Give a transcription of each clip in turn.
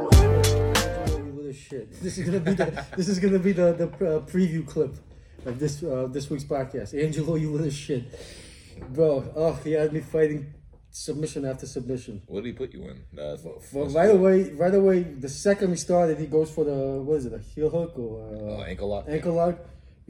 You little shit. This is gonna be the this is gonna be the the uh, preview clip of this uh, this week's podcast. Angelo, you little shit, bro. Oh, he had me fighting submission after submission. What did he put you in? That's, For right away, right away, the second we started, he goes for the what is it, a heel hook or Uh, uh, ankle lock. ankle lock?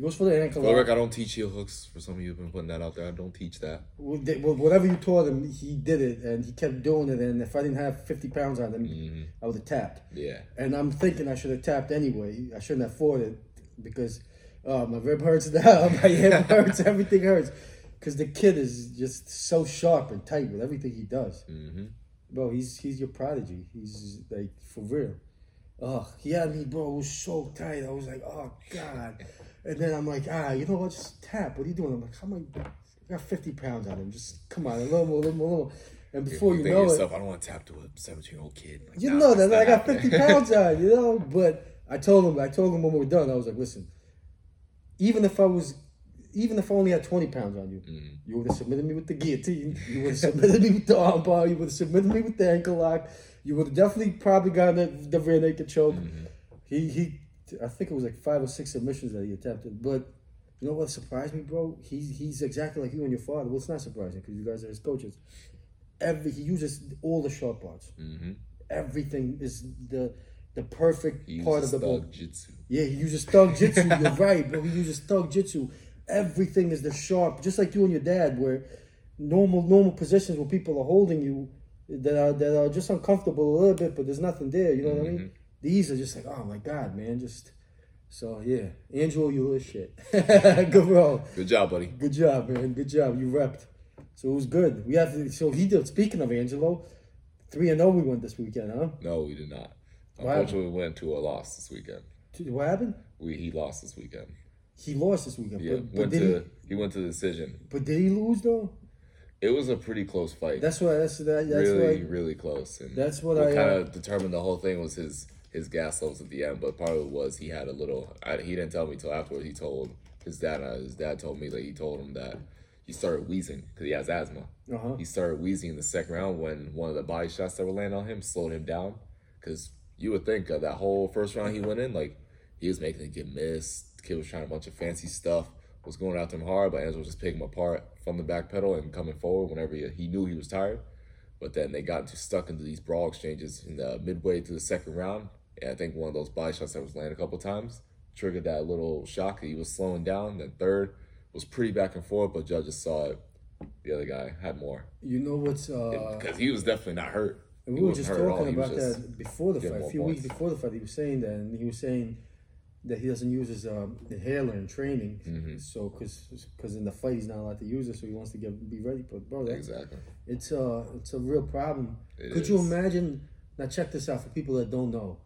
He goes for the ankle lock. Rick, I don't teach heel hooks. For some of you who've been putting that out there, I don't teach that. Well, they- well, Whatever you taught him, he did it, and he kept doing it. And if I didn't have fifty pounds on him, Mm-hmm. I would have tapped. Yeah. And I'm thinking I should have tapped anyway. I shouldn't have fought it because uh, my rib hurts now, my hip hurts, everything hurts. Because the kid is just so sharp and tight with everything he does. Mm-hmm. Bro, he's he's your prodigy. He's like for real. Oh, he had me, bro. It was so tight. I was like, oh god. And then I'm like, ah, you know what? Just tap. What are you doing? I'm like, how am I? Got 50 pounds on him. Just come on, a little more, a little more, a little. And before you think know yourself, it, I don't want to tap to a 17 year old kid. Like, you nah, know that I got 50 pounds on, you know. But I told him, I told him when we were done, I was like, listen, even if I was, even if I only had 20 pounds on you, Mm. you would have submitted me with the guillotine. You would have submitted me with the armbar. You would have submitted me with the ankle lock. You would have definitely probably gotten the, the rear naked choke. Mm-hmm. He he, I think it was like five or six submissions that he attempted. But you know what surprised me, bro? He's he's exactly like you and your father. Well, it's not surprising because you guys are his coaches. Every he uses all the sharp parts. Mhm. Everything is the the perfect He part of the ball. thug jitsu. Yeah, he uses thug jitsu. You're right, bro. He uses thug jitsu. Everything is the sharp, just like you and your dad, where normal normal positions where people are holding you that are that are just uncomfortable a little bit, but there's nothing there. You know what I mean? These are just like, oh my god, man, just so yeah. Angelo, you little shit. good bro. Good job, buddy. Good job, man. Good job. You repped. So it was good. We have to, so he did. Speaking of Angelo, three and zero we went this weekend, huh? No, we did not. Why? Unfortunately, we went to a loss this weekend. What happened? We he lost this weekend. He lost this weekend. Yeah, but, but went to he? he went to the decision. But did he lose though? It was a pretty close fight. That's what that's that, that's really, what really close. And That's what what I, kind uh, of determined the whole thing was his his gas levels at the end. But part of it was he had a little. I, he didn't tell me till afterwards. He told his dad. Uh, his dad told me that he told him that he started wheezing because he has asthma. uh-huh. He started wheezing in the second round when one of the body shots that were landing on him slowed him down. Because you would think uh, that whole first round he went in, like he was making it get missed. The kid was trying a bunch of fancy stuff, was going after him hard, but Angelo was just picking him apart from the back pedal and coming forward whenever he, he knew he was tired. But then they got too stuck into these brawl exchanges in the midway through the second round. And I think one of those body shots that was landed a couple times triggered that little shock that he was slowing down. Then third was pretty back and forth, but judges saw it. The other guy had more You know what's uh because he was definitely not hurt. and He we were just hurt at all. talking about just that before the fight. A few weeks before the fight, he was saying that, and he was saying that he doesn't use his um, inhaler in training. Mm-hmm. So, because because in the fight he's not allowed to use it, so he wants to get be ready. But bro, that's Exactly. it's a it's a real problem. It Could you imagine? Now check this out for people that don't know,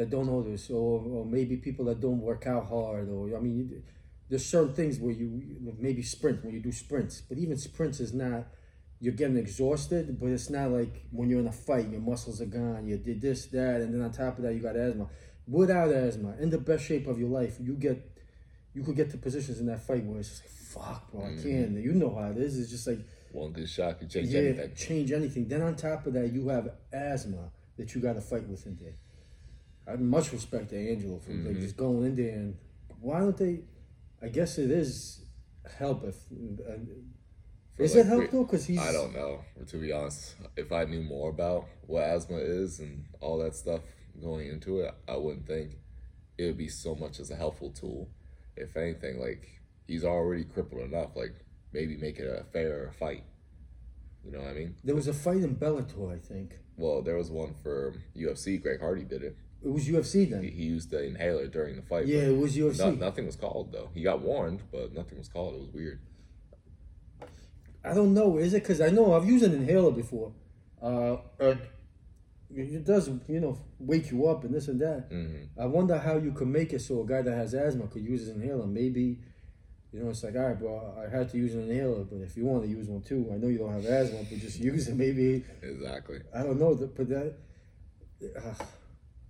that don't know this, or, or maybe people that don't work out hard, or I mean, there's certain things where you maybe sprint when you do sprints, but even sprints is not. You're getting exhausted, but it's not like when you're in a fight, your muscles are gone. You did this, that, and then on top of that, you got asthma. Without asthma, in the best shape of your life, you get, you could get to positions in that fight where it's just like, fuck, bro, I can't. Mm. You know how it is. It's just like One good shot could change yeah, anything. change anything. Then on top of that, you have asthma that you got to fight with in there. I have much respect to Angelo for Mm-hmm. just going in there and why don't they? I guess it is help if. Uh, is like it help though? Because he's. I don't know. To be honest, if I knew more about what asthma is and all that stuff going into it, I wouldn't think it would be so much as a helpful tool. If anything, like he's already crippled enough. Like maybe make it a fairer fight. You know what I mean? There was a fight in Bellator, I think. Well, there was one for UFC. Greg Hardy did it. It was UFC He, then. he used the inhaler during the fight. Yeah, it was UFC. no- nothing was called though. He got warned, but nothing was called. It was weird. I don't know. Is it because I know I've used an inhaler before. Uh, uh, it does, you know, wake you up and this and that. Mm-hmm. I wonder how you could make it so a guy that has asthma could use his inhaler. Maybe, you know, it's like, all right, bro, I had to use an inhaler, but if you want to use one too, I know you don't have asthma, but just use it. Maybe Exactly. I don't know, but that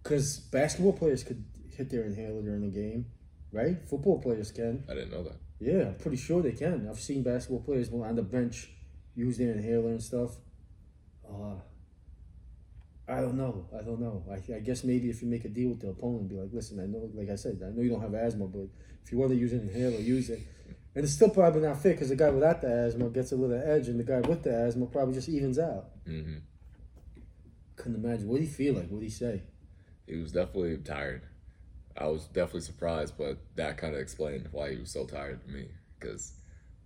because basketball players could hit their inhaler during the game, right? Football players can. I didn't know that. Yeah, I'm pretty sure they can. I've seen basketball players on the bench use their inhaler and stuff. Uh, I don't know. I don't know. I, I guess maybe if you make a deal with the opponent, be like, listen, I know, like I said, I know you don't have asthma, but if you want to use an inhaler, use it. And it's still probably not fair because the guy without the asthma gets a little edge, and the guy with the asthma probably just evens out. hmm Couldn't imagine. What did he feel like? What did he say? He was definitely tired. I was definitely surprised, but that kind of explained why he was so tired to me. Because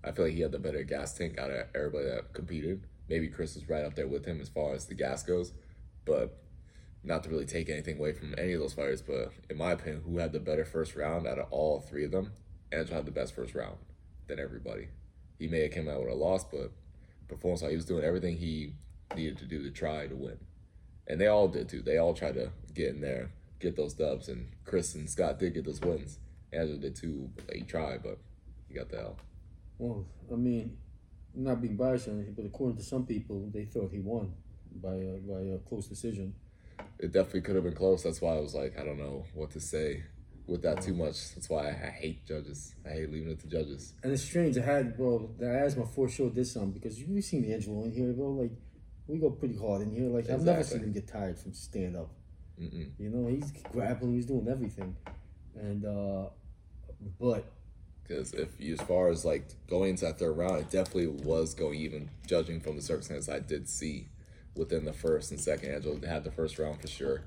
I feel like he had the better gas tank out of everybody that competed. Maybe Chris was right up there with him as far as the gas goes, but not to really take anything away from any of those fighters. But in my opinion, who had the better first round out of all three of them? Angel had the best first round than everybody. He may have came out with a loss, but performance wise, he was doing everything he needed to do to try to win. And they all did too. They all tried to get in there, get those dubs, and Chris and Scott did get those wins. Angelo did too. He tried, but he got the L. Well, I mean, I'm not being biased or anything, but according to some people, they thought he won by a, by a close decision. It definitely could have been close. That's why I was like, I don't know what to say with that too much. That's why I, I hate judges. I hate leaving it to judges. And it's strange. I had, bro, the asthma for sure did something because you've seen the Angelo in here, bro. Like, we go pretty hard in here. Like, I've never seen him get tired from stand up. Mm-mm. You know, he's grappling, he's doing everything. And, uh, but, Because if you, as far as like going into that third round, it definitely was going even. Judging from the circumstances I did see within the first and second, Angelo had the first round for sure.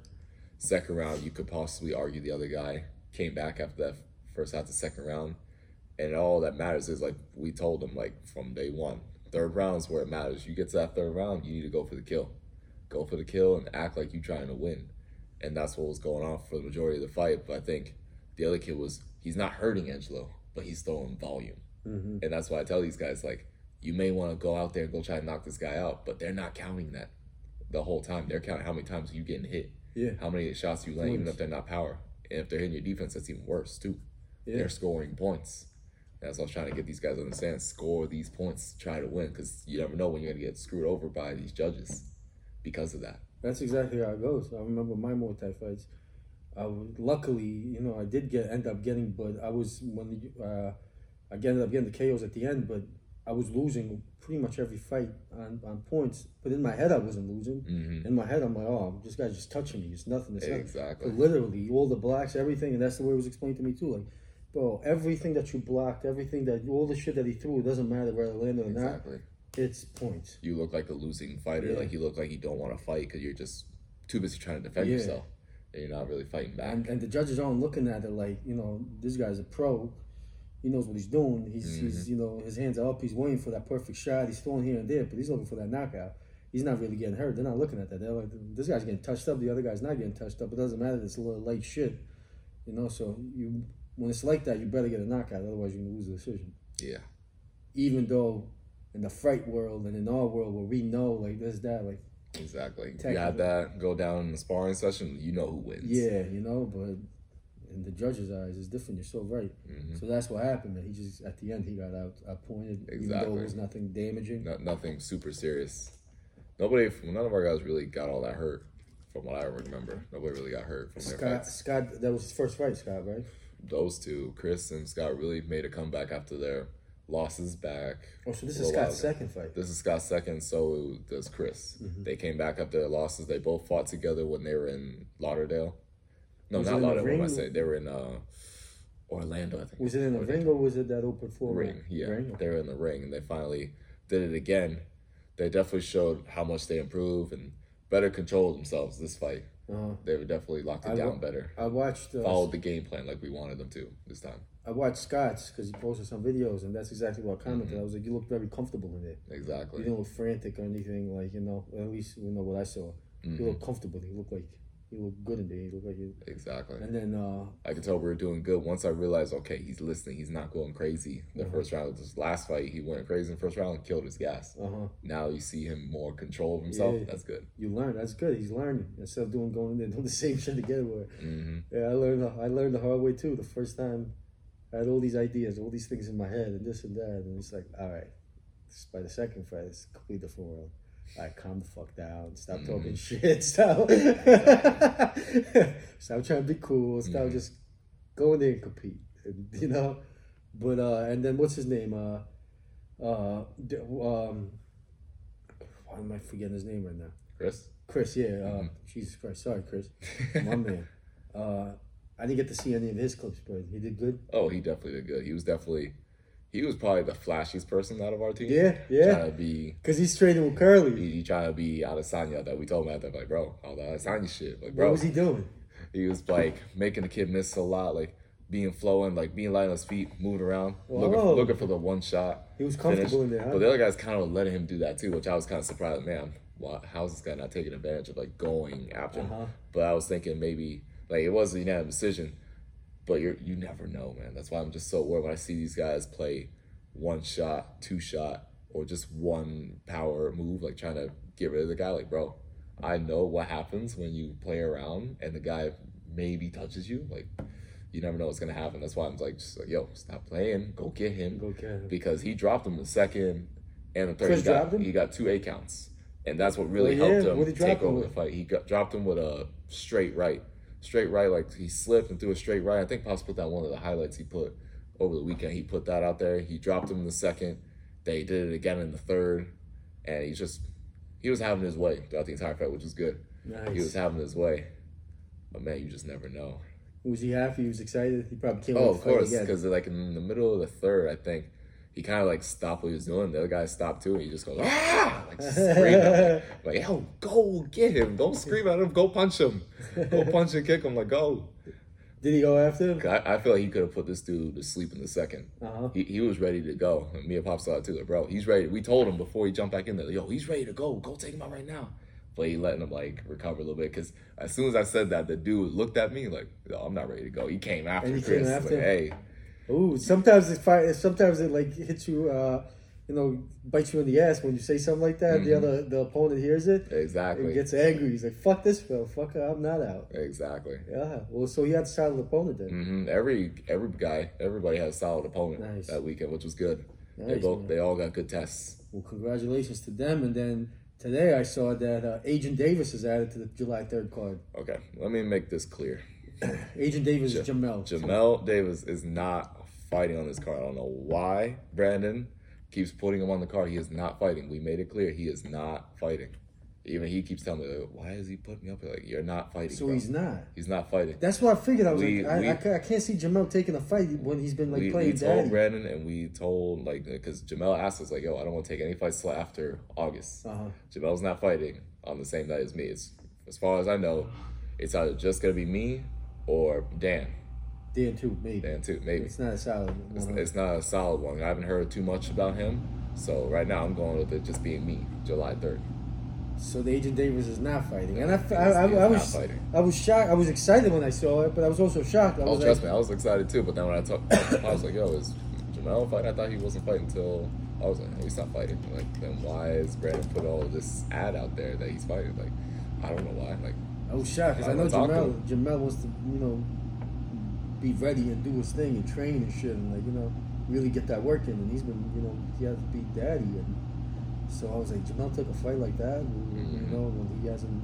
Second round, you could possibly argue the other guy came back after that first half the second round, and all that matters is like we told him like from day one, third round's where it matters. You get to that third round, you need to go for the kill, go for the kill, and act like you're trying to win, and that's what was going on for the majority of the fight. But I think the other kid was he's not hurting Angelo, but he's throwing volume. mhm. And that's why I tell these guys, like, you may want to go out there and go try and knock this guy out, but they're not counting that the whole time. They're counting how many times you getting hit, yeah, how many shots you land, even if they're not power. And if they're hitting your defense, that's even worse, too. yeah. They're scoring points. That's what I was trying to get these guys to understand. Score these points, try to win, because you never know when you're going to get screwed over by these judges because of that. That's exactly how it goes. I remember my Muay Thai fights. I was, luckily, you know, I did get end up getting, but I was when the, uh, I ended up getting the KOs at the end, but I was losing pretty much every fight on, on points. But in my head, I wasn't losing. Mm-hmm. In my head, I'm like, oh, this guy's just touching me. It's nothing. It's nothing. Exactly. But literally, all the blacks, everything, and that's the way it was explained to me too. Like, bro, everything that you blocked, everything that all the shit that he threw, it doesn't matter whether it landed or not. Exactly. It's points. You look like a losing fighter. Yeah. Like, you look like you don't want to fight because you're just too busy trying to defend Yeah. yourself. And you're not really fighting back. And, and the judges aren't looking at it like, you know, this guy's a pro. He knows what he's doing. He's, Mm-hmm. he's, you know, his hands are up. He's waiting for that perfect shot. He's throwing here and there, but he's looking for that knockout. He's not really getting hurt. They're not looking at that. They're like, this guy's getting touched up. The other guy's not getting touched up. It doesn't matter. It's a little light shit, you know. So you, when it's like that, you better get a knockout. Otherwise, you're gonna lose the decision. yeah. Even though in the fight world and in our world where we know like this, that, like Exactly. You had that go down in the sparring session, you know who wins. Yeah, you know, but in the judge's eyes, it's different. You're so right. Mhm. So that's what happened. Man. He just at the end he got out appointed, even though Exactly. it was nothing damaging. No, nothing super serious. Nobody, none of our guys really got all that hurt, from what I remember. Nobody really got hurt from their Scott. Scott, that was his first fight, Scott, right? Those two, Chris and Scott, really made a comeback after their losses back. Oh, so this is Scott's second fight. This is Scott's second, so does Chris. Mm-hmm. They came back after their losses. They both fought together when they were in Lauderdale. No, Was not Lauderdale. What I saying? They were in uh, Orlando, I think. Was it in the ring or was it that open floor? ring. Yeah, Ring? they were in the ring, and they finally did it again. They definitely showed how much they improved and better controlled themselves this fight. Uh, They were definitely locked it I down wa- better. I watched. Uh, Followed the game plan like we wanted them to this time. I watched Scott's because he posted some videos, and that's exactly what I commented. Mm-hmm. I was like, "You look very comfortable in it. Exactly. You didn't look frantic or anything. Like you know, at least you know what I saw. Mm-hmm. You look comfortable. You look like you look good in there. You look like you." Exactly. And then uh, I could tell we were doing good once I realized, okay, he's listening. He's not going crazy. The Mm-hmm. first round, this last fight, he went crazy in the first round and killed his gas. uh huh. Now you see him more control of himself. Yeah. That's good. You learn. That's good. He's learning instead of doing going in there doing the same shit again. Where hmm yeah, I learned. I learned the hard way too. The first time, I had all these ideas, all these things in my head, and this and that, and it's like, all right. By the second fight, it's a completely different world. Right, calm the fuck down. Stop talking shit. Stop. stop trying to be cool. Stop just going there and compete. And, you know, But uh, and then what's his name? Uh, uh, um, why am I forgetting his name right now? Chris. Chris. Yeah. Uh, Jesus Christ. Sorry, Chris. My man. Uh, I didn't get to see any of his clips, but he did good. Oh, he definitely did good. He was definitely, he was probably the flashiest person out of our team. Yeah, yeah. Trying to be, Cause he's training with Curly. he, he trying to be Adesanya that we told him at that like, bro, all the Adesanya shit, like, bro, What was he doing? He was like making the kid miss a lot, like being flowing, like being light on his feet, moving around, looking, Whoa. looking for the one shot. He was comfortable finish. in there, huh? But the other guys kind of letting him do that too, which I was kind of surprised. Man, why, how's this guy not taking advantage of like going after him? Uh-huh. But I was thinking maybe like it was a unanimous decision, but you you never know, man. That's why I'm just so worried when I see these guys play one shot, two shot, or just one power move, like trying to get rid of the guy. Like, bro, I know what happens when you play around and the guy maybe touches you. Like, you never know what's gonna happen. That's why I'm like, just like, yo, stop playing, go get him, Go get him. because he dropped him the second and the third. Chris he, got, him? he got two A counts, and that's what really Oh, yeah? helped him he take over with? the fight. He got dropped him with a straight right, straight right. Like he slipped and threw a straight right. I think Pops put that one of the highlights he put over the weekend. He put that out there. He dropped him in the second. They did it again in the third, and he just he was having his way throughout the entire fight, which was good. Nice. He was having his way, but man, you just never know. Was he happy? He was excited. He probably can't Oh, of course, because like in the middle of the third, I think he kind of like stopped what he was doing. The other guy stopped too, and he just goes ah, like screaming, like, like yo, go get him! Don't scream at him. Go punch him. Go punch and kick him. Like go. Did he go after him? I, I feel like he could have put this dude to sleep in the second. Uh-huh. He, he was ready to go. And me and Pop saw it too. Like, bro, he's ready. We told him before he jumped back in there, yo, he's ready to go. Go take him out right now. But he letting him like recover a little bit because as soon as I said that, the dude looked at me like, yo, I'm not ready to go. He came after And he Chris. came after like, hey, Ooh, sometimes it fight. Sometimes it like hits you. Uh, you know, bites you in the ass when you say something like that. The other, the opponent hears it. Mm-hmm. exactly. and gets angry. He's like, "Fuck this, bro. Fuck, I'm not out." Exactly. Yeah. Well, so he had a solid opponent then. hmm Every every guy, everybody had a solid opponent Nice. that weekend, which was good. they both man. they all got good tests. Well, congratulations to them. And then today I saw that uh, Agent Davis is added to the July third card. Okay, let me make this clear. Agent Davis is Jamel. Jamel Davis is not fighting on this card. I don't know why Brandon keeps putting him on the card. He is not fighting. We made it clear he is not fighting. Even he keeps telling me, why is he putting me up here? Like, you're not fighting. So bro. he's not. He's not fighting. That's what I figured. I was We- like, I, we- I, ca- I can't see Jamel taking a fight when he's been like we, playing we told daddy. Brandon and we told like because Jamel asked us like, yo, I don't want to take any fights till after August. Uh-huh. Jamel's not fighting on the same night as me. It's as far as I know, it's either just gonna be me or Dan. Dan too, maybe. Dan too, maybe. It's not a solid one. it's not a solid one. I haven't heard too much about him. So right now I'm going with it just being me, July third. So the Agent Davis is not fighting, and I, I, I, I not was, fighting. I was shocked. I was excited when I saw it, but I was also shocked. I Oh, was trust like, me, I was excited too. But then when I talked, I was like, "Yo, is Jamel fighting?" I thought he wasn't fighting until I was like, "No, he's not fighting." Like, then why is Brandon put all this ad out there that he's fighting? Like, I don't know why. Like, I was shocked because I know Jamel. Jamel wants to, you know, be ready and do his thing and train and shit, and like you know, really get that work in. And he's been, you know, he has to be daddy, and so I was like, Jamel took a fight like that, you Mhm. know, when he hasn't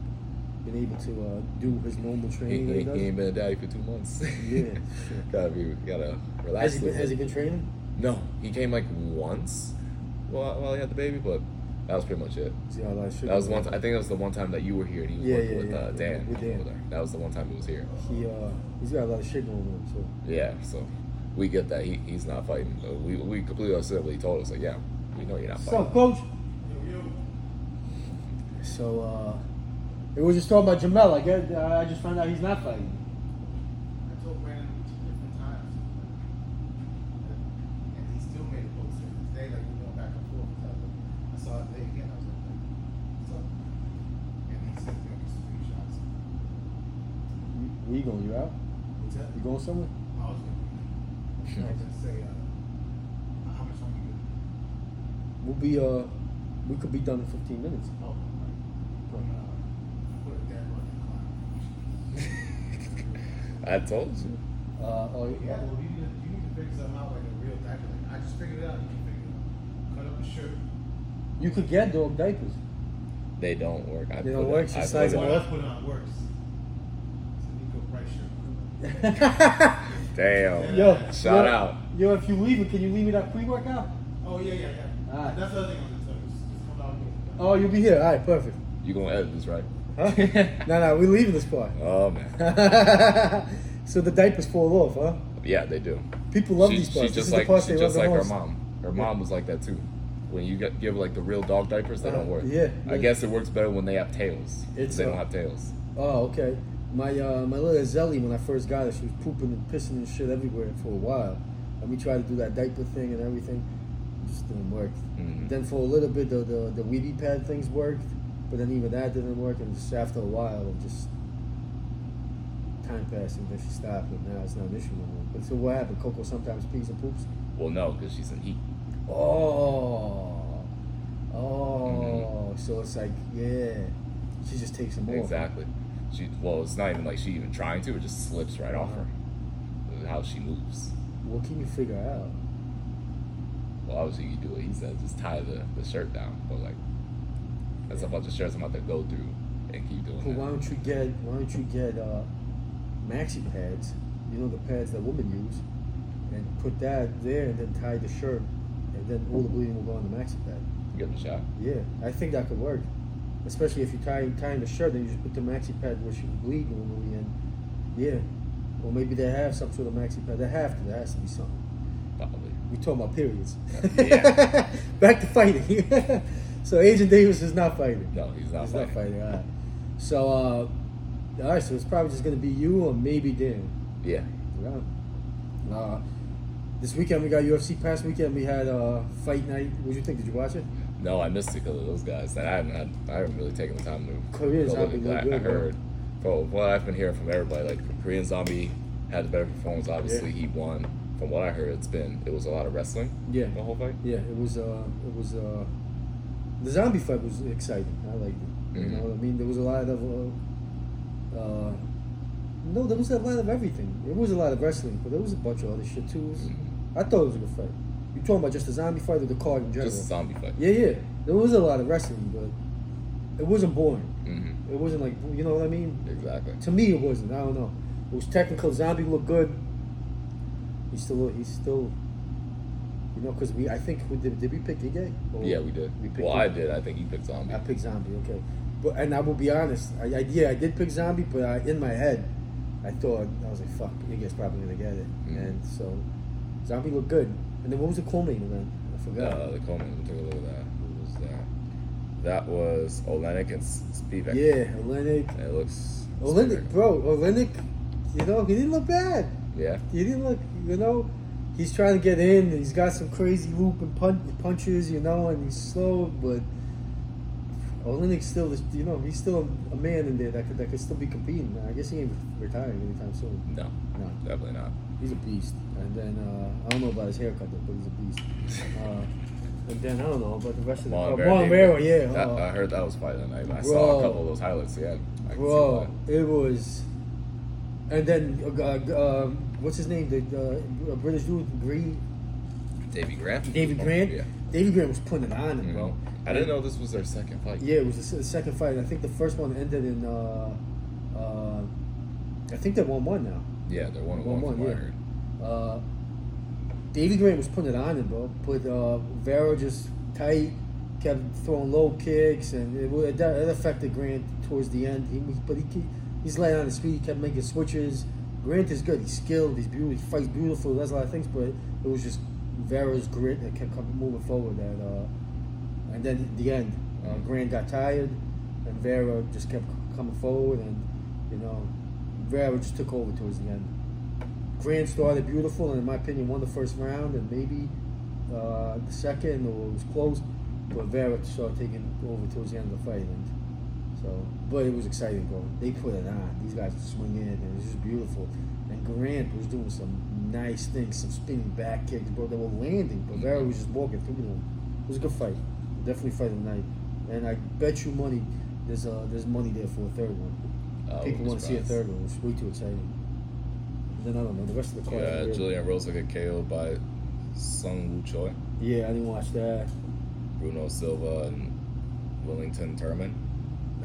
been able to uh, do his normal training. he, he he ain't been a daddy for two months. Yeah, gotta be, gotta relax. Has he been, has he been training? No, he came like once while, while he had the baby, but that was pretty much it. How that That was one. I think that was the one time that you were here and he was Yeah, working yeah, with yeah. uh, Dan, With Dan. over there. That was the one time he was here. He uh, he's got a lot of shit going on. So Yeah, so we get that he, he's not fighting. We we completely understood what he told us. Like, yeah, we know you're not what's fighting. up, coach? So uh, it was just talking about Jamel. I guess uh, I just found out he's not fighting. I told Brandon two different times. And he still made a post today, like we going back and forth. So I, was like, I saw it today again. I was like, what's up? And he sent me these screenshots. You- Where you going? You out? What's that? You going somewhere? I was gonna, I was gonna say, uh, how much longer you We'll be uh, we could be done in 15 minutes. Oh, right. I'm put it there on the clock. I told you. Uh, oh Yeah, well, you need, to, you need to figure something out like a real diaper. Like, I just figured it out. You can figure it out. Cut up a shirt. You could get dog diapers. They don't work. I They don't put work, It, she I size put them What it, up. I put on works. It's a Niko Price shirt. Damn. Yo, Shout yo. out. yo, if you leave it, can you leave me that pre-workout? Oh yeah, yeah, yeah. Alright. That's the other thing I was gonna tell you. Just, just come out here. Oh, you'll be here. All right, perfect. You gonna edit this, right? Huh? no, no, we're leaving this part. Oh man. so the diapers fall off, huh? Yeah, they do. People love she, these parts. She this just is like the parts she they just love like the her most. mom. Her mom was like that too. When you get, give like the real dog diapers, they Uh, don't work. yeah, I guess it works better when they have tails. It's, they uh, don't have tails. Oh, okay. My uh, my little Zelly, when I first got her, she was pooping and pissing and shit everywhere for a while. And we tried to do that diaper thing and everything. It just didn't work. Mhm. Then for a little bit, the, the, the Weeby pad things worked. But then even that didn't work. And just after a while, it just time passed and then she stopped. And now it's not an issue anymore. But so what happened? Coco sometimes pees and poops? Well, no, because she's in heat. Oh. Oh. So it's like, yeah. She just takes them off. Exactly. She well, it's not even like she even trying to. It just slips right off her. How she moves. What can you figure out? Well, obviously you do what he says. Just tie the, the shirt down. But like, that's a bunch of shirts I'm about to go through and keep doing Well, why don't you get why don't you get uh, maxi pads? You know the pads that women use, and put that there, and then tie the shirt, and then all the bleeding will go on the maxi pad. Give it a shot. Yeah, I think that could work, especially if you tie tying the shirt, then you just put the maxi pad where she can bleed normally, and yeah, or maybe they have some sort of maxi pad. They have to. There has to be something. Probably. We talking about periods. Yeah. Back to fighting. so Agent Davis is not fighting. No, he's not He's fighting. not fighting. All right. So, uh, all right. So it's probably just gonna be you or maybe Dan. Yeah. Yeah. Uh, this weekend we got UFC. Past weekend we had uh, fight night. What did you think? Did you watch it? No, I missed it because of those guys. I haven't, had, I haven't really taken the time to. Korean Zombie look at looked that. good, I heard. From what I've been hearing from everybody, like Korean Zombie had a better performance. Obviously, Yeah. he won. From what I heard, it's been it was a lot of wrestling. Yeah. The whole fight. Yeah. It was. Uh, it was. Uh, the zombie fight was exciting. I liked it. You Mhm. know. I mean, there was a lot of. Uh, uh, no, there was a lot of everything. It was a lot of wrestling, but there was a bunch of other shit too. Was, Mhm. I thought it was a good fight. You talking about just the zombie fight or the card in general? Just zombie fight. Yeah, yeah. There was a lot of wrestling, but it wasn't boring. hmm It wasn't like you know what I mean. Exactly. To me, it wasn't. I don't know. It was technical. Zombie looked good. He's still. He's still. You know, because we. I think we did. Did we pick Ige? Or Yeah, we did. We picked well, I did. I think he picked zombie. I picked Zombie. Okay, but and I will be honest. I, I yeah, I did pick Zombie, but I, in my head, I thought I was like, "Fuck, Ige's probably gonna get it." Mhm. And so, Zombie looked good. And then what was the co-main event? I forgot. Uh, the Coleman. We took a look at that. Who was that? That was Oleinik and Spivac. yeah, Oleinik. It looks. Oleinik, bro, Oleinik. You know, he didn't look bad. Yeah. He didn't look, you know, he's trying to get in. He's got some crazy loop and pun- punches, you know, and he's slow, but Oleinik's still, this- you know, he's still a, a man in there that could that could still be competing. I guess he ain't retiring anytime soon. No, No, definitely not. He's a beast. And then uh, I don't know about his haircut, though, but he's a beast. Uh, and then I don't know about the rest of the Marlon oh, David. Yeah. That- uh, I heard that was fight of the night. I Bro. saw a couple of those highlights. Yeah, I Bro, it was, and then uh, uh, um, what's his name? The uh, British dude, Green, that. Davey Grant. David Grant. Yeah. David Grant was putting it on him, bro. Mhm. I didn't know this was their second fight. Yeah, it was the, second fight. I think the first one ended in. Uh, uh, I think they're one one now. Yeah, they're one on One one. one, From what I yeah. Uh, Davey Grant was putting it on him, bro. Put uh, Vera just tight, kept throwing low kicks, and it, it, it affected Grant towards the end. He, but he he's laying on his feet, he kept making switches. Grant is good. He's skilled. He's beautiful. He fights beautiful. Does a lot of things, but it was just Vera's grit that kept moving forward. That uh, and then at the end, uh, Grant got tired, and Vera just kept coming forward, and you know, Vera just took over towards the end. Grant started beautiful, and in my opinion, won the first round, and maybe uh, the second, or it was close. But Vera started taking over towards the end of the fight, and so. But it was exciting, bro. They put it on. These guys were swinging, and it was just beautiful. And Grant was doing some nice things, some spinning back kicks, bro. They were landing, but Vera was just walking through them. It was a good fight. Definitely fight of the night. And I bet you money there's uh there's money there for a third one. Wouldn't People want to see a third one. It's way too exciting. Then I don't know the rest of the card. Yeah, Julian Erosa got KO'd by Sung Woo Choi, Yeah, I didn't watch that. Bruno Silva, and Wellington Turman.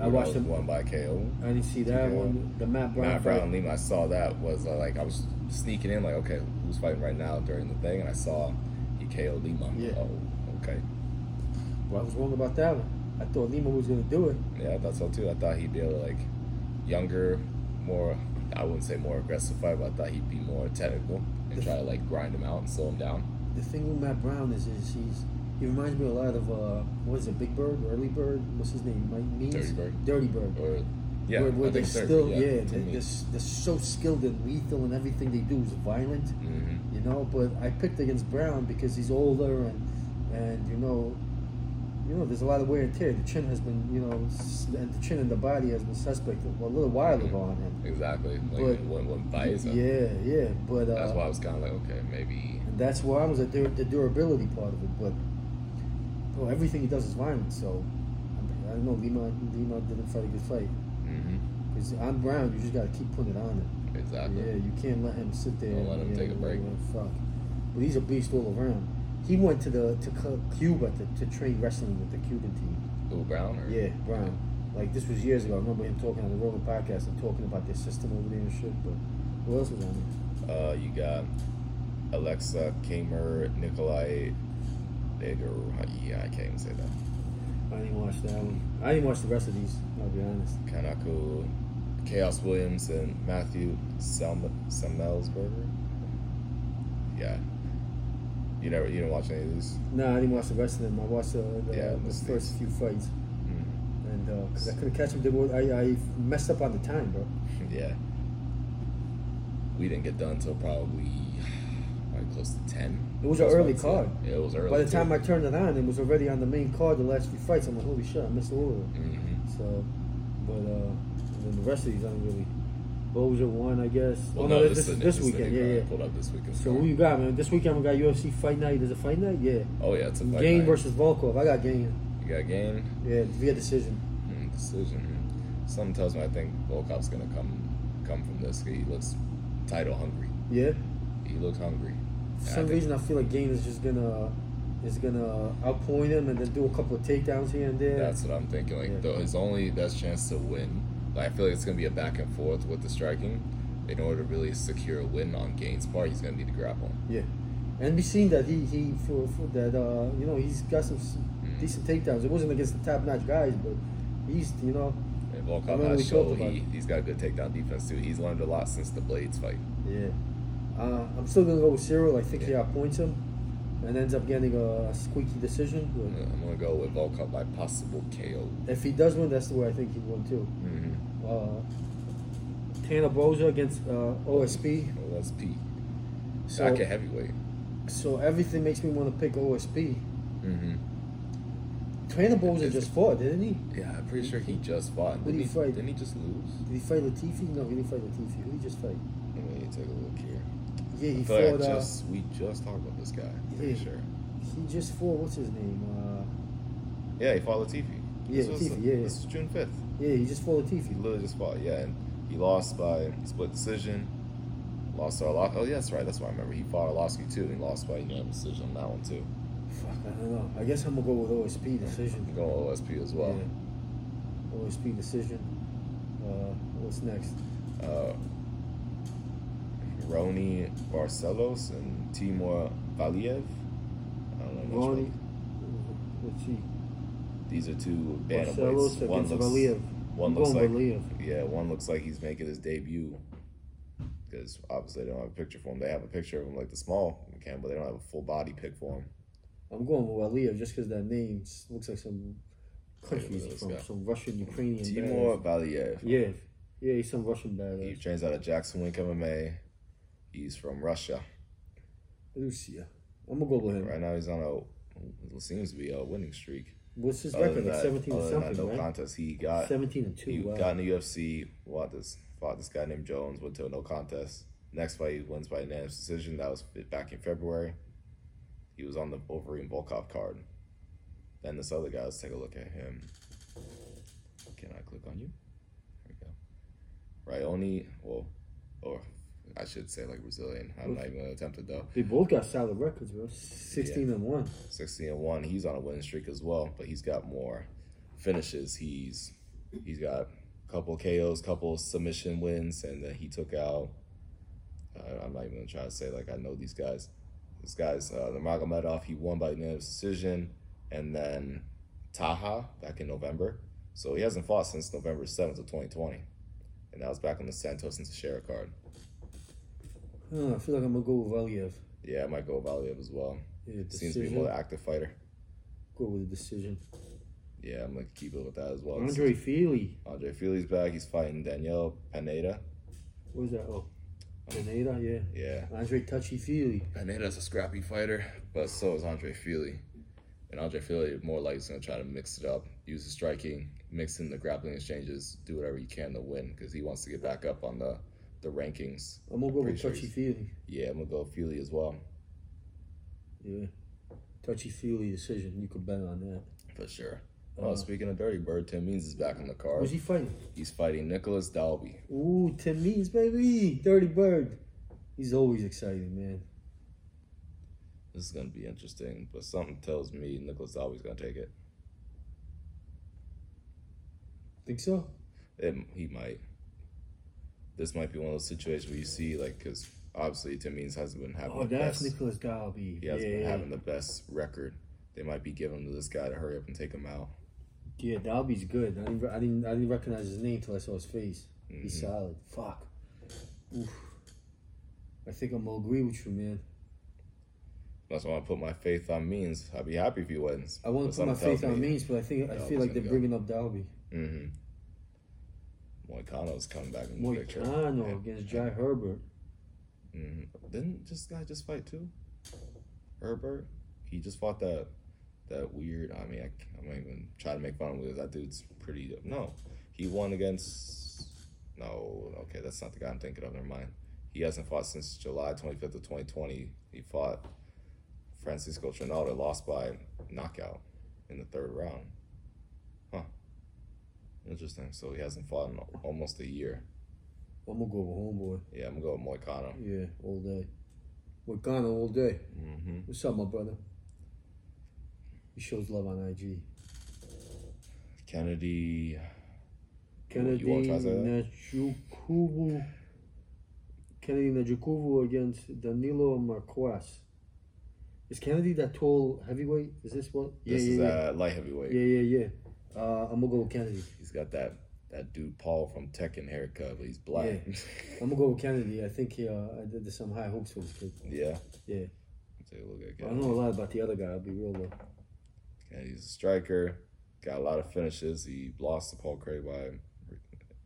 I watched them. one by KO. I didn't see that one. The Matt Brown Matt. Brown Lima. I saw that was uh, like I was sneaking in, like, okay, who's fighting right now during the thing, and I saw he KO'd Lima. Yeah. Oh, okay. Well, I was wrong about that one. I thought Lima was gonna do it. Yeah, I thought so too. I thought he'd be able to like younger, more. I wouldn't say more aggressive fight, but I thought he'd be more technical and try to like grind him out and slow him down. The thing with Matt Brown is, is he's he reminds me a lot of uh, what is it, Big Bird, Early Bird? What's his name? Mike Means? Dirty Bird. Dirty Bird. Or yeah, where, where I they're think still, yeah, to they're, they're, they're so skilled and lethal, and everything they do is violent. Mhm. You know, but I picked against Brown because he's older and and you know, you know, there's a lot of wear and tear. The chin has been, you know, and the chin and the body has been suspect a little while ago on him. Exactly. Like But- when when bites. Yeah, yeah, but uh, That's why I was kind of like, okay, maybe. And that's why I was at the durability part of it. But well, everything he does is violent. So I, don't know. Lima Lima didn't fight a good fight because on Brown you just got to keep putting it on him. Exactly. Yeah, you can't let him sit there. Don't let him yeah, take a break. Fuck. But he's a beast all around. He went to the to Cuba to, to train wrestling with the Cuban team. Who Brown or Yeah, Brown. Like this was years ago. I remember him talking on the Roman podcast and talking about their system over there and shit. But who else was on there? Uh, you got Aleksa Camur, Nikolai Egger. Yeah, I can't even say that. I didn't watch that one. I didn't watch the rest of these. I'll be honest. Kanako, Khaos Williams, and Matthew Selma, Semelsberger. Yeah. You never, you didn't watch any of these? No, I didn't watch the rest of them. I watched uh, the, Yeah, the first few fights, Mm. and because I couldn't catch them, they were, I, I messed up on the time, bro. Yeah. We didn't get done until probably, probably close to 10. It was an early card. Yeah, it was early. By the time too. I turned it on, it was already on the main card. The last few fights, I'm like, holy shit, I missed all of it. Mhm. So, but uh, then the rest of these, I don't really. Boja won, I guess. Well, oh no, no, this, this, is this, weekend, yeah, yeah. I Pulled up this weekend. So who you got, man? This weekend we got UFC Fight Night. There's a Fight Night, yeah. Oh yeah, it's a fight Gane night. versus Volkov. I got Gane. You got Gane. Yeah, via decision. Mm, decision. Something tells me I think Volkov's gonna come come from this. He looks title hungry. Yeah. He looks hungry. For I some think- reason, I feel like Gane is just gonna is gonna outpoint him and then do a couple of takedowns here and there. That's what I'm thinking. Like Yeah. the, his only best chance to win. Like I feel like it's gonna be a back and forth with the striking. In order to really secure a win on Gane's part, he's gonna need to grapple. yeah. And we've seen that he he for, for that uh you know he's got some Mm. decent takedowns. It wasn't against the top notch guys, but he's you know And Volkov has show he, he's got good takedown defense too. He's learned a lot since the Blades fight. yeah. Uh, I'm still gonna go with Ciryl. I think he Yeah. outpoints him and ends up getting a squeaky decision. Gonna, I'm gonna go with Volkov by possible KO. if he does win, that's the way I think he won too. Mm-hmm. Uh, Tanner Boser against uh, OSP. Pete. So, heavyweight. so everything makes me want to pick OSP. Mm-hmm. Tanner Boser just fought, didn't he? Yeah, I'm pretty sure he just fought. Did Didn't he he, fight? Didn't he just lose? Did he fight Latifi? No, he didn't fight Latifi. Who did he just fight? Let me take a look here. Yeah, he fought. like uh, just we just talked about this guy. Pretty Yeah. sure. he just fought. What's his name? Uh, Yeah, he fought Latifi. Yeah, this was, Latifi, yeah, This is June fifth. Yeah, he just fought He literally just fought. Yeah, and he lost by split decision. Lost to Arlovsky. Oh, yeah, that's right. That's why I remember. He fought Arlovsky too. and He lost by unanimous decision on that one too. Fuck, I don't know. I guess I'm gonna go with OSP decision. I'm going OSP as well. Yeah. OSP decision. Uh, what's next? Uh, Raoni Barcelos and Timur Valiev. I don't know much Ronnie. about- Let's see. These are two Barcelos bantamweights. One looks, Valiev. one looks like Valiev. yeah, one looks like he's making his debut because obviously they don't have a picture for him. They have a picture of him like the small can, but they don't have a full body pic for him. I'm going with Aliyev just because that name looks like some country Yeah, from, guy. some Russian, Ukrainian. Timur. Valiev. Yeah, yeah, he's some Russian He badass. trains out of Jackson Wink MMA. He's from Russia. Lucia. I'm gonna go with him. Right now he's on a seems to be a winning streak. What's his record? than Like that- 17 or than that, no right? contest. He got 17 and 2. He wow. got in the UFC, fought this, fought this guy named Jones, went to a no contest. Next fight, he wins by unanimous decision. That was back in February. He was on the Overeem Volkov card. Then this other guy, let's take a look at him. Can I click on you? There we go. Raoni, well, or I should say like Brazilian. I'm not even gonna attempt it though. They both got solid records, bro. 16 and 1. 16 and 1. He's on a winning streak as well, but he's got more finishes. He's he's got a couple KOs, couple submission wins, and then he took out I, I'm not even gonna try to say like I know these guys. This guy's uh, Nurmagomedov. He won by unanimous decision, and then Taha back in November. So he hasn't fought since November seventh of 2020, and that was back on the Santos and Teixeira card. Huh, I feel like I'm gonna go with Valiev. Yeah, I might go with Valiev as well. Yeah, Seems to be a more active fighter. Go with the decision. Yeah, I'm gonna keep it with that as well. Andre Fili. Andre Fili's back. He's fighting Daniel Pineda. What was that? Oh, um, Pineda. Yeah. Yeah, Andre Touchy Fili. Pineda's a scrappy fighter, but so is Andre Fili. And Andre Fili more likely is gonna try to mix it up, use the striking, mix in the grappling exchanges, do whatever he can to win because he wants to get back up on the the rankings. I'm gonna go Pretty with sure Touchy he's- Fili. Yeah, I'm gonna go Fili as well Yeah. Touchy Fili decision. You could bet on that. for sure. Uh, oh, speaking of Dirty Bird, Tim Means is back on the card. Who's he fighting? He's fighting Nicolas Dalby. Ooh, Tim Means, baby. Dirty Bird. He's always exciting, man. This is gonna be interesting, but something tells me Nicolas Dalby's gonna take it. Think so? it. He might. This might be one of those situations where you see, like, because obviously Tim Means hasn't been having Oh, the that's best. Nicolas Dalby. He Yeah, hasn't been having the best record. They might be giving him to this guy to hurry up and take him out. yeah. Dalby's good. I didn't, I didn't, I didn't recognize his name until I saw his face. He's Mhm. solid. Fuck. Oof. I think I'm gonna agree with you, man. That's why I put my faith on Means. I'd be happy if he wins. I want to put my faith on Means, but I think I feel like they're go. bringing up Dalby. Mm-hmm. Moicano's coming back in the picture. Moicano against Jai Herbert. hmm Didn't this guy just fight too? Herbert. He just fought that that weird. I mean, I, I'm not even trying to make fun of him because that dude's pretty. No, he won against. No, okay, that's not the guy I'm thinking of. Never mind. He hasn't fought since July 25th of 2020. He fought Francisco Trinaldo, lost by knockout in the third round. Interesting. So he hasn't fought in almost a year. I'm gonna go with homeboy. Yeah, I'm gonna go with Moicano. Yeah, all day. Moicano all day. Mm-hmm. What's up, my brother? He shows love on IG. Kennedy. Kennedy You wanna try to say that? Najukuvu. Kennedy Najukuvu against Danilo Marques. Is Kennedy that tall heavyweight? Is this what? Yeah, This yeah, is yeah. light heavyweight. yeah, yeah, yeah. Uh, I'm gonna go with Kennedy. He's got that that dude Paul from Tekken haircut, but he's black. I'm gonna go with Kennedy. I think he, uh, I did some high hopes for this kid. Yeah. Yeah. Take a look at I don't Kennedy. know a lot about the other guy. I'll be real though. Kennedy's a striker. Got a lot of finishes. He lost to Paul Craig by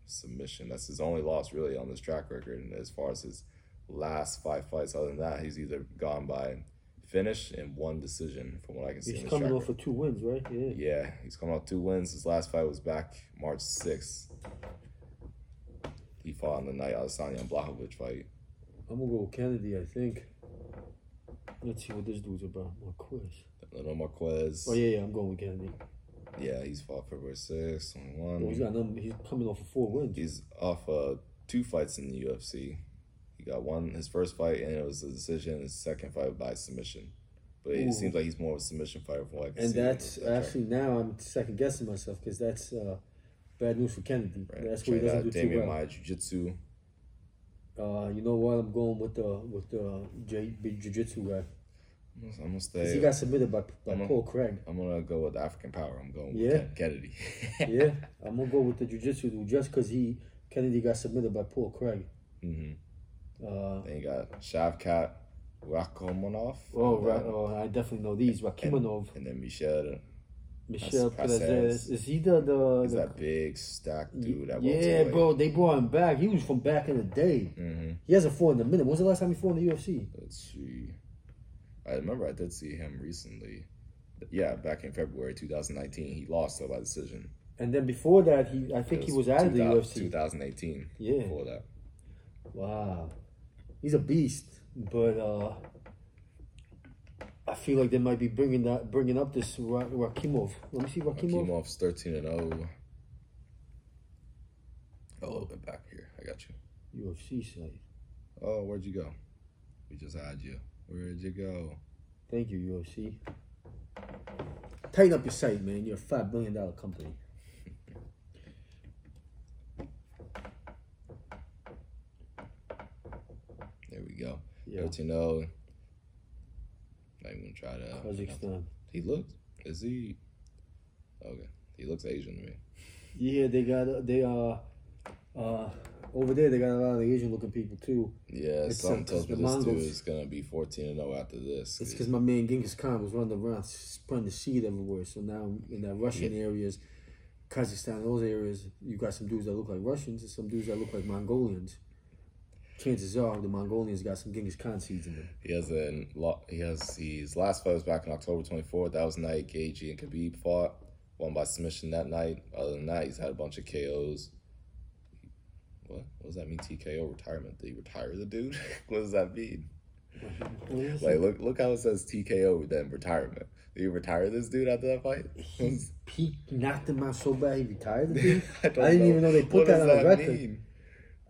submission. That's his only loss really on this track record. And as far as his last five fights, other than that, he's either gone by finish and one decision from what I can see. He's coming off of two wins, right? Yeah. Yeah, he's coming off two wins. His last fight was back March 6th. He fought on the night Adesanya Blachowicz fight. I'm gonna go with Kennedy. I think. Let's see what this dude's about. Marques. Lino Marquez. Oh yeah, yeah. I'm going with Kennedy. Yeah, he's fought February 6th, 21. Oh, he's got number. He's coming off of four wins. He's off uh, two fights in the UFC. He got one, his first fight, and it was a decision. His second fight by submission. But it Ooh. seems like he's more of a submission fighter from what I can and see. that's with that track. actually now I'm second guessing myself because that's uh, bad news for Kennedy. Right. That's where he doesn't do too well. Maya Jiu-Jitsu. Uh, you know what? I'm going with the with the J big jiu-jitsu guy. I'm gonna stay. he got submitted by, by I'm Paul Craig. I'm gonna go with African Power. I'm going with Yeah? Ken- Kennedy. yeah, I'm gonna go with the jiu-jitsu dude just because he Kennedy got submitted by Paul Craig. hmm Uh, Then you got Shavkat Rakhmonov. oh, right, then- oh, I definitely know these. Rakimonov, and then Michel. Michel Prazeres. Perez. Is he the the? He's the that big stacked dude. That yeah, bro. They brought him back. He was from back in the day. hmm He hasn't fought in a minute. When was the last time he fought in the UFC? Let's see. I remember I did see him recently. Yeah, back in February 2019, he lost though by decision. And then before that, he I think he was out of the UFC. 2018. Yeah. Before that, Wow, he's a beast. But uh, I feel like they might be bringing that bringing up this Ra- Rakimov. Let me see Rakimov. Akimov's 13 and 0. A little bit back here. I got you. UFC site. Oh, where'd you go? We just had you. Where'd you go? Thank you, UFC. Tighten up your site, man. You're a five billion dollar company. We Yeah. 13 0. Not even try to. Kazakhstan. He looks. Is he? Okay. He looks Asian to me. Yeah, they got they uh uh over there they got a lot of the Asian looking people too. Yeah, It's, something tells me this dude is gonna be 14 and 0 after this. It's because my man Genghis Khan was running around spreading the seed everywhere. So now in that Russian areas, Kazakhstan, those areas, you got some dudes that look like Russians and some dudes that look like Mongolians. Chances are the Mongolians got some Genghis Khan seeds in them. He has a he has his last fight was back on October 24th. That was night Gaethje and Khabib fought. Won by submission that night. Other than that, he's had a bunch of KOs. What? What does that mean? TKO retirement? Did he retire the dude? what does that mean? Like, look, look how it says TKO then retirement. Did he retire this dude after that fight? he, he knocked him out so bad he retired. The dude. I, I, didn't even know they put What that on the record. mean?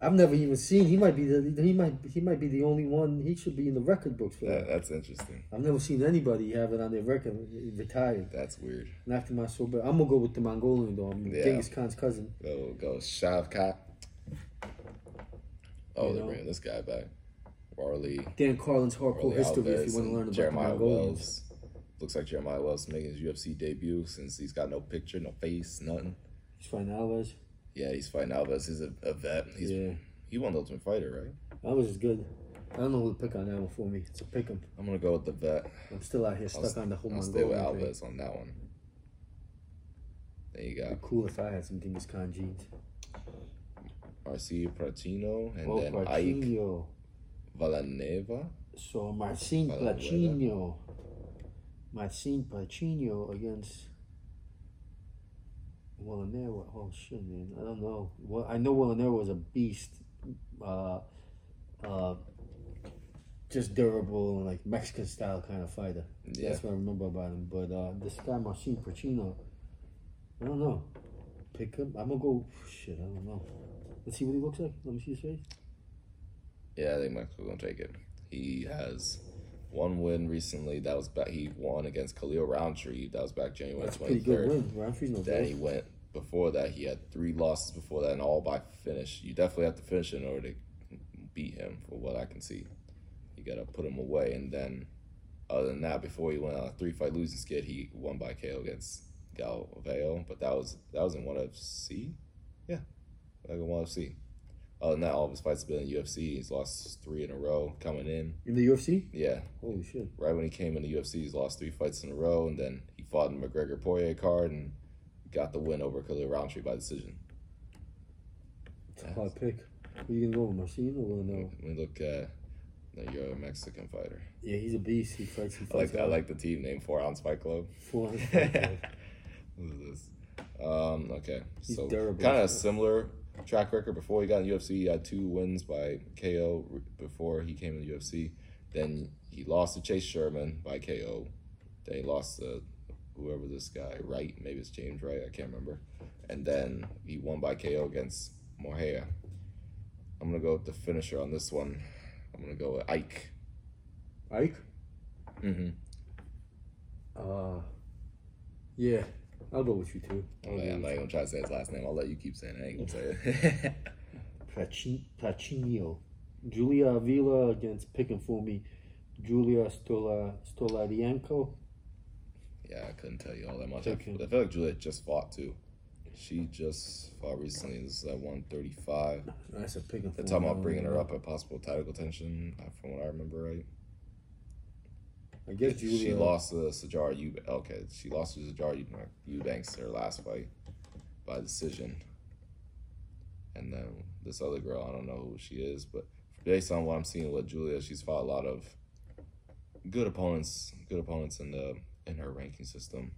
I've never even seen. He might be the he might he might be the only one. He should be in the record books for That, that. that's interesting. I've never seen anybody have it on their record. Retired, That's weird. knocked him out so bad. I'm gonna go with the Mongolian though. I'm Yeah. Genghis Khan's cousin. Go go Shavkat. Oh, You they're know? bringing this guy back. Warlley. Dan Carlin's hardcore Warlley history. Alves If you want to learn about Jeremiah the Mongolians. Wells. Looks like Jeremiah Wells making his UFC debut since he's got no picture, no face, nothing. He's fighting Alves. Yeah, he's fighting Alves. He's a, a vet. He's Yeah, he won the Ultimate Fighter, right? Alves is good. I don't know who to pick on that one for me. It's a him. I'm gonna go with the vet. I'm still out here I'll, stuck on the whole I'll stay with Mongolian thing. On that one. There you It'd go. be cool if I had some Genghis Khan jeans. Marcio Pratino and Oh, then Ike Placino. Villanueva. So Marcin Valenzuela. Placino. Marcin against Willanero. Oh shit, man. I don't know. Well, I know Willanero was a beast. Uh, uh, just durable and like Mexican style kind of fighter. Yeah. That's what I remember about him. But uh, this guy Marcin Placino, I don't know. Pick him. I'm gonna go. Shit, I don't know. Let's see what he looks like. Let me see his face. Yeah, I think Mexico's gonna take it. He has one win recently. That was back. He won against Khalil Rountree. That was back January good third. Rountree's no Then he went before that. He had three losses before that, and all by finish. You definitely have to finish in order to beat him, for what I can see. You gotta put him away, and then other than that, before he went on a three fight losing skid, he won by KO against Galveo. But that was that was in one FC. Yeah, like in one FC. Other than that, all of his fights have been in UFC. He's lost three in a row coming in. In the UFC? Yeah, Holy shit. right when he came in the UFC, he's lost three fights in a row, and then he fought in the McGregor Poirier card and got the win over Khalil Rountree by decision. It's a hard pick. Who you gonna go with, Marcin or? Let me look at no, you're a Mexican fighter. Yeah, he's a beast. He fights. He I like that. I like the team name Four Ounce Fight Club. Four what hundred. is this? Um, okay, He's so kind of similar track record. Before he got in UFC, he had two wins by KO before he came in the UFC. Then he lost to Chase Sherman by KO. Then he lost to whoever this guy, Wright, maybe it's James Wright, I can't remember. And then he won by KO against Moreira. I'm gonna go with the finisher on this one. I'm gonna go with Ike. Ike. Mm-hmm. Uh, yeah, I'll go with you too. I'll I'm not even trying to say his last name. I'll let you keep saying it. I ain't gonna say it. Placinio. Julia Avila against picking for me. Julia Stola Stoliarenko. yeah, I couldn't tell you all that much. I, I feel like Juliet just fought too. She just fought recently. This is at 135. That's a picking for They're talking about bringing her up at possible title contention, uh, from what I remember right. I guess Julia. She lost to Sijara Eubanks. Okay, she lost to Sijara Eubanks her last fight by decision. And then this other girl, I don't know who she is, but based on what I'm seeing with Julia, she's fought a lot of good opponents, good opponents in the in her ranking system.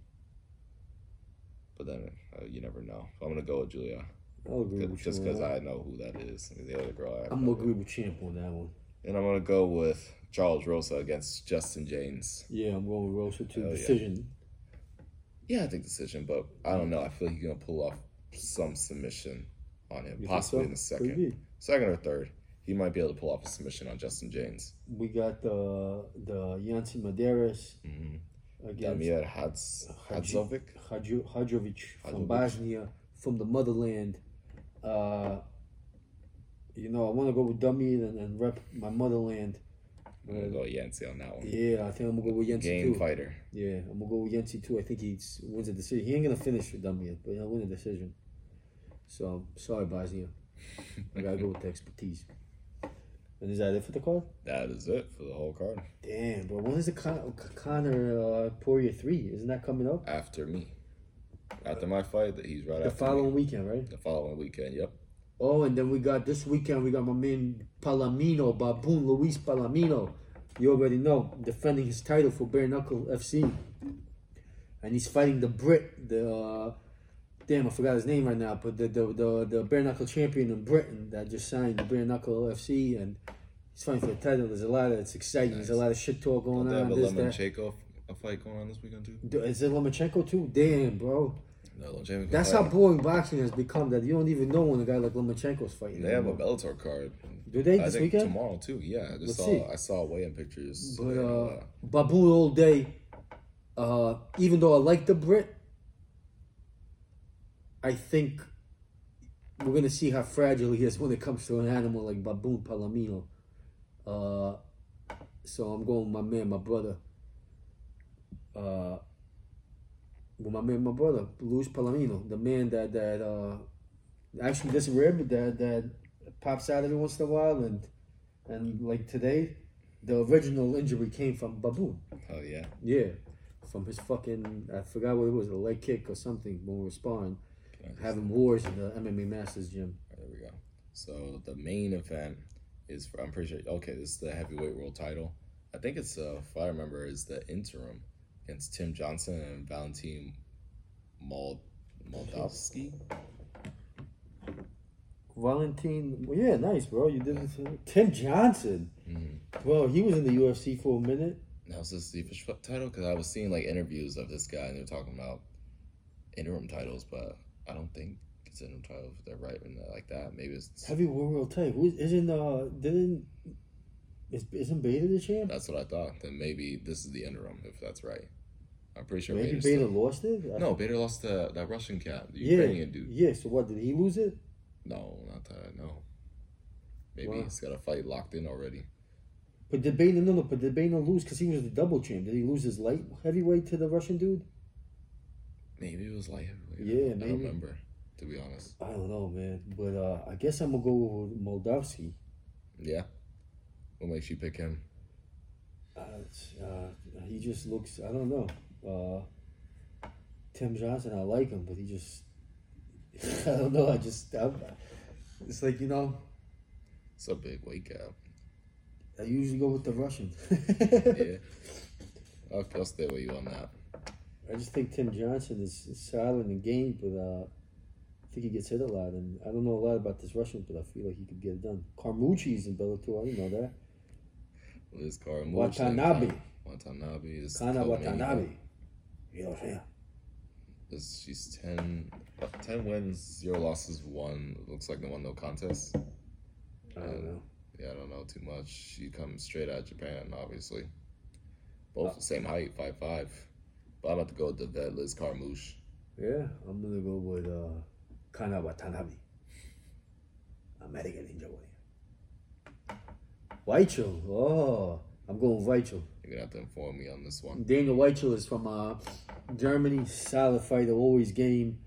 But then uh, you never know. I'm gonna go with Julia I'll agree with just because. I know who that is. The other girl, I I'm gonna agree with Champ on that one. And I'm gonna go with Charles Rosa against Justin James. Yeah, I'm going with Rosa too. Hell yeah. Decision. Yeah, I think decision, but I don't know. I feel like he's gonna pull off some submission on him, You possibly so? in the second, second or third. He might be able to pull off a submission on Justin James. We got the the Yancy Medeiros Mm-hmm. against Damir Hadz, Hadzovic. Hadjo- Hadjovic from Bosnia, from the motherland. Uh, you know, I want to go with Dummy and, and rep my motherland. I'm gonna go Yancy on that one. Yeah, I think I'm gonna go with Yancy Game too. fighter. Yeah, I'm gonna go with Yancy too. I think he wins a decision. He ain't gonna finish with them yet, but he'll win a decision. So sorry, Bosnia. I gotta go with the expertise. And is that it for the card? That is it for the whole card. Damn, bro. When is the Con- Connor uh, Poirier three? Isn't that coming up? After me. After my fight, that he's right The after the following me. weekend, right? The following weekend, yep. Oh, and then we got this weekend. We got my man Palomino, Baboon Luis Palomino. You already know, defending his title for Bare Knuckle FC, and he's fighting the Brit. The uh, damn, I forgot his name right now, but the the the, the Bare Knuckle champion in Britain that just signed the Bare Knuckle FC, and he's fighting for the title. There's a lot of it's exciting. There's a lot of shit talk going They have on. a This, that. A fight going on this weekend too. Is it Lomachenko too? Damn, bro. No, Lomachenko. That's how boring boxing has become. That you don't even know when a guy like Lomachenko's fighting. They have a anymore. Bellator card. Do they I this think weekend? tomorrow too. Yeah, I just Let's saw. see. I saw weigh-in pictures. But Yeah, uh, Baboon all day. Uh, even though I like the Brit, I think we're gonna see how fragile he is when it comes to an animal like Baboon Palomino. Uh, so I'm going with my man, my brother. Uh, with my man, my brother, Luis Palomino, the man that that uh, actually this rib that that pops out every once in a while, and and like today, the original injury came from Baboon. oh yeah. Yeah, from his fucking I forgot what it was, a leg kick or something when we were sparring, having wars in the MMA Masters gym. There we go. So the main event is for, I'm pretty sure. Okay, this is the heavyweight world title. I think it's uh, if I remember, is the interim against Tim Johnson and Valentin Mold Moldavsky. Valentin, yeah, nice, bro. You did it. Tim Johnson, Mhm. well, he was in the UFC for a minute. Now is this the official title? Because I was seeing like interviews of this guy and they're talking about interim titles, but I don't think it's interim title if they're right in that, like that. Maybe it's Heavyweight world title. Who isn't uh didn't is isn't Bader the champ? that's what I thought. Then maybe this is the interim if that's right. I'm pretty sure. Maybe Bader still- lost it. I No, Bader lost to that Russian cat, the Yeah, Ukrainian dude. yeah. So what did he lose it? No, not that I know. Maybe Wow. he's got a fight locked in already. But did Bader no no? But did Bader lose because he was the double champ? Did he lose his light heavyweight to the Russian dude? Maybe it was light heavyweight. Yeah, I maybe. don't remember, to be honest. I don't know, man. But uh, I guess I'm gonna go with Moldavsky. Yeah. What makes you pick him? Uh, uh, he just looks. I don't know. Uh, Tim Johnson, I like him, but he just. I don't know. I just. I, it's like you know. It's a big wake up. I usually go with the Russian. Yeah. I'll, I'll stay with you on that. I just think Tim Johnson is, is solid in the game, but uh, I think he gets hit a lot, and I don't know a lot about this Russian, but I feel like he could get it done. Carmouche's in Bellator. I didn't know that. Liz Carmouche. Watanabe. Watanabe is Kana Watanabe. event. Yeah, yeah. This- She's 10, uh, 10 wins, zero losses, one. Looks like the one no contest. I don't know. Yeah, I don't know too much. She comes straight out of Japan, obviously. Both the same height, five five. But I'm about to go with the vet Liz Carmouche. Yeah, I'm gonna go with uh, Kana Watanabe. American Ninja Warrior. Weichel. Oh, I'm going with Weichel. You're gonna have to inform me on this one. Daniel Weichel is from uh, Germany. Solid fighter, always game.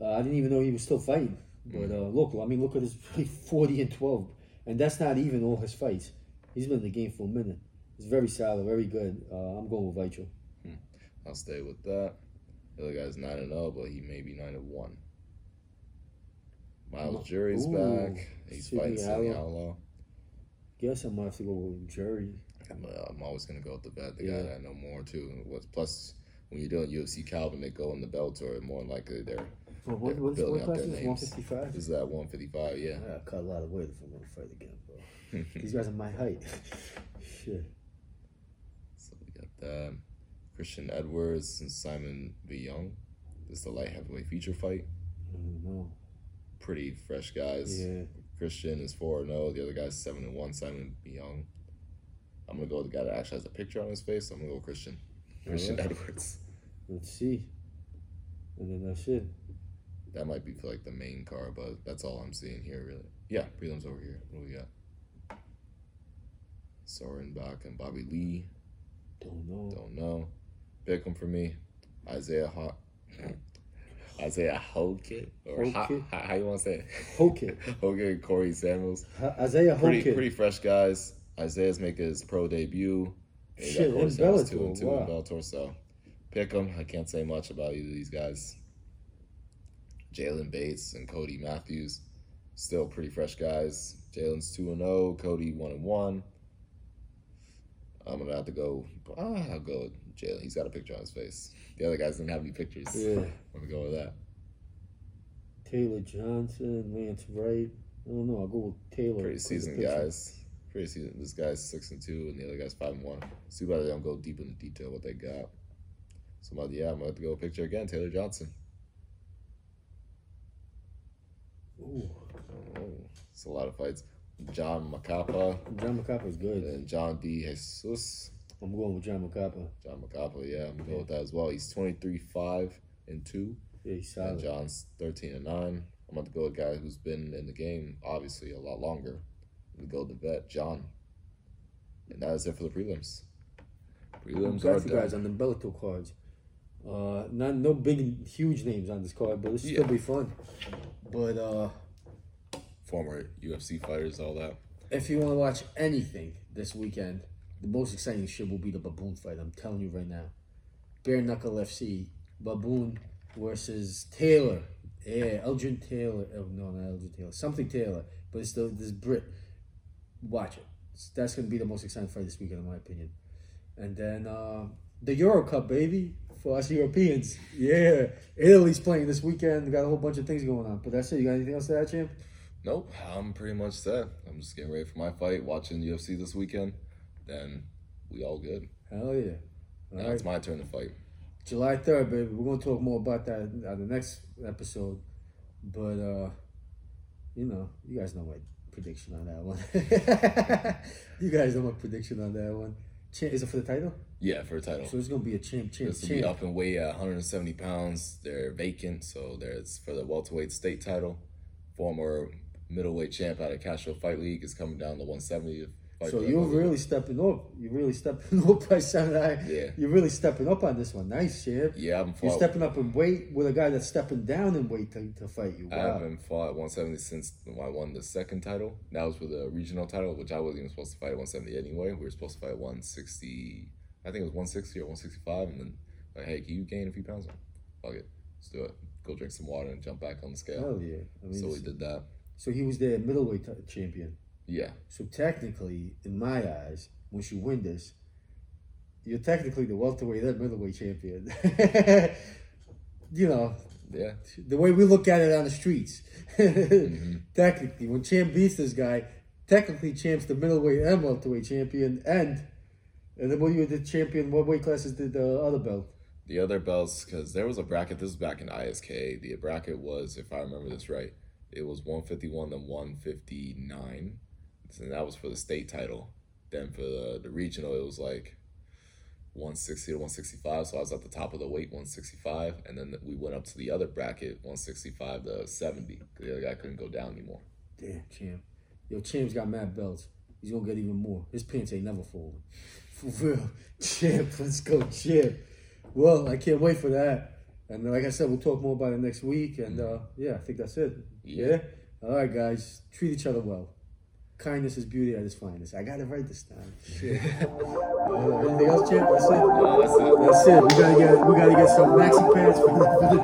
Uh, I didn't even know he was still fighting. But uh, look, I mean, look at his 40 and 12. And that's not even all his fights. He's been in the game for a minute. He's very solid, very good. Uh, I'm going with Weichel. I'll stay with that. The other guy's nine and zero, but he may be nine and one. Myles Jury's Ooh, back. He's Sidney fighting Sidney. Guess I'm gonna have to go with Jury. I'm, uh, I'm always gonna go with the vet, the Yeah. guy that I know more too. What's plus when you're doing UFC Calvin, they go in the Bellator. More than likely, they're Well, what, what's building what up their is names. 155? Is that 155. Yeah. I cut a lot of weight if I'm gonna fight again, bro. These guys are my height. Shit. So we got that. Christian Edwards and Simon Biyong. This is the light heavyweight feature fight. I don't know. Pretty fresh guys. Yeah. Christian is 4 0. The other guy's 7 and 1. Simon. Young. I'm to go with the guy that actually has a picture on his face. So I'm to go with Christian. Oh, Christian Alright. Edwards. Let's see. And then that's it. That might be for like the main car, but that's all I'm seeing here, really. Yeah, prelims over here. What do we got? Soren Bak and Bobby Lee. Don't know. Don't know. Pick him for me. Isaiah Hawk. Isaiah Hokit or how, how, how you want to say it? Hokit. Hokit, Corey Samuels. Isaiah Pretty pretty fresh guys. Isaiah's making his pro debut. And Shit, Corey Samuels two and two wow. in Bellator. So pick them. I can't say much about either of these guys. Jalen Bates and Cody Matthews, still pretty fresh guys. Jalen's two and zero. Cody one and one. I'm gonna have to go. Ah, I'll go with Jalen. He's got a picture on his face. The other guys didn't have any pictures. Yeah. I'm gonna go with that. Taylor Johnson, Lance Wright. I don't know. I'll go with Taylor. Pretty seasoned guys. Pretty seasoned. This guy's six and two, and the other guy's five and one. It's too bad they don't go deep into detail what they got. So, but yeah, I'm gonna have to go picture again. Taylor Johnson. Ooh, Oh, it's a lot of fights. John Macapa John Macapa is good. and John de Jesus. I'm going with John Macapa. John Macapa, yeah, I'm gonna go with that as well. He's 23 5 and 2, Yeah, he's solid. and. John's 13 and 9. I'm going to go with a guy who's been in the game, obviously, a lot longer. I'm to go the vet, John. And that is it for the prelims. Prelims are a few guys on the Bellator cards. Uh, not no big, huge names on this card, but this Yeah. still be fun. But uh, Former UFC fighters, all that. if you want to watch anything this weekend, the most exciting shit will be the Baboon fight. I'm telling you right now. Bare Knuckle FC, Baboon versus Taylor. Yeah, Elgin Taylor. Oh, no, not Elgin Taylor. Something Taylor, but it's the this Brit. Watch it. That's going to be the most exciting fight this weekend, in my opinion. And then uh, the Euro Cup, baby, for us Europeans. Yeah, Italy's playing this weekend. Got a whole bunch of things going on. But that's it. You got anything else to add, champ? Nope, I'm pretty much set. I'm just getting ready for my fight, watching UFC this weekend. Then we all good. Hell yeah. All Now right. it's my turn to fight. July 3rd, baby. We're going to talk more about that on the next episode. But, uh, you know, you guys know my prediction on that one. you guys know my prediction on that one. Cha- Is it for the title? Yeah, for a title. So it's going to be a champ, champ, This will be champ. up in weight at 170 pounds. They're vacant, so there's for the welterweight state title. Former middleweight champ out of Castro Fight League is coming down to 170. So you're really stepping up. You're really stepping up by Samurai. Yeah. You're really stepping up on this one. Nice, champ. Yeah, I haven't You're stepping up in weight with a guy that's stepping down in weight to, to fight you. I haven't fought 170 since I won the second title. That was for the regional title, which I wasn't even supposed to fight at 170 anyway. We were supposed to fight 160. I think it was 160 or 165, and then like, hey, can you gain a few pounds? Fuck it, let's do it. Go drink some water and jump back on the scale. Hell yeah. I mean, so we did that. So he was the middleweight t- champion. Yeah, So technically, in my eyes, once you win this, you're technically the welterweight and middleweight champion. you know, yeah, the way we look at it on the streets. Mm-hmm. Technically, when Champ beats this guy, technically Champ's the middleweight and welterweight champion, and and then what you the champion? What weight classes did the other belt? The other belts, because there was a bracket. This was back in ISK. The bracket was, if I remember this right, it was 151 to 159. And that was for the state title. Then for the, the regional, it was like 160 to 165. So I was at the top of the weight, 165. And then we went up to the other bracket, 165 to 70. 'cause The other guy couldn't go down anymore. Damn, Champ. Yo, Champ's got mad belts. He's gonna get even more. His pants ain't never folding. For real. Champ, let's go, Champ. Well, I can't wait for that. And like I said, we'll talk more about it next week. And uh, yeah, I think that's it. Yeah. All right, guys. Treat each other well. Kindness is beauty at its finest. I got it right this time. Shit. uh, anything else, Champ? That's it. No, that's it. That's it. We gotta get we gotta get some maxi pants for the